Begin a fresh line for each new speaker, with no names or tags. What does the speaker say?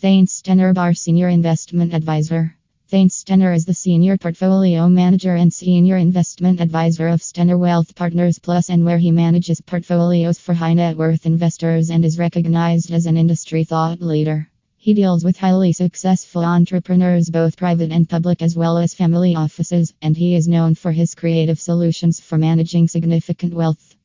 Thane Stenner Bar Senior Investment Advisor. Thane Stenner is the Senior Portfolio Manager and Senior Investment Advisor of Stenner Wealth Partners Plus, and where he manages portfolios for high net worth investors and is recognized as an industry thought leader. He deals with highly successful entrepreneurs, both private and public, as well as family offices, and he is known for his creative solutions for managing significant wealth.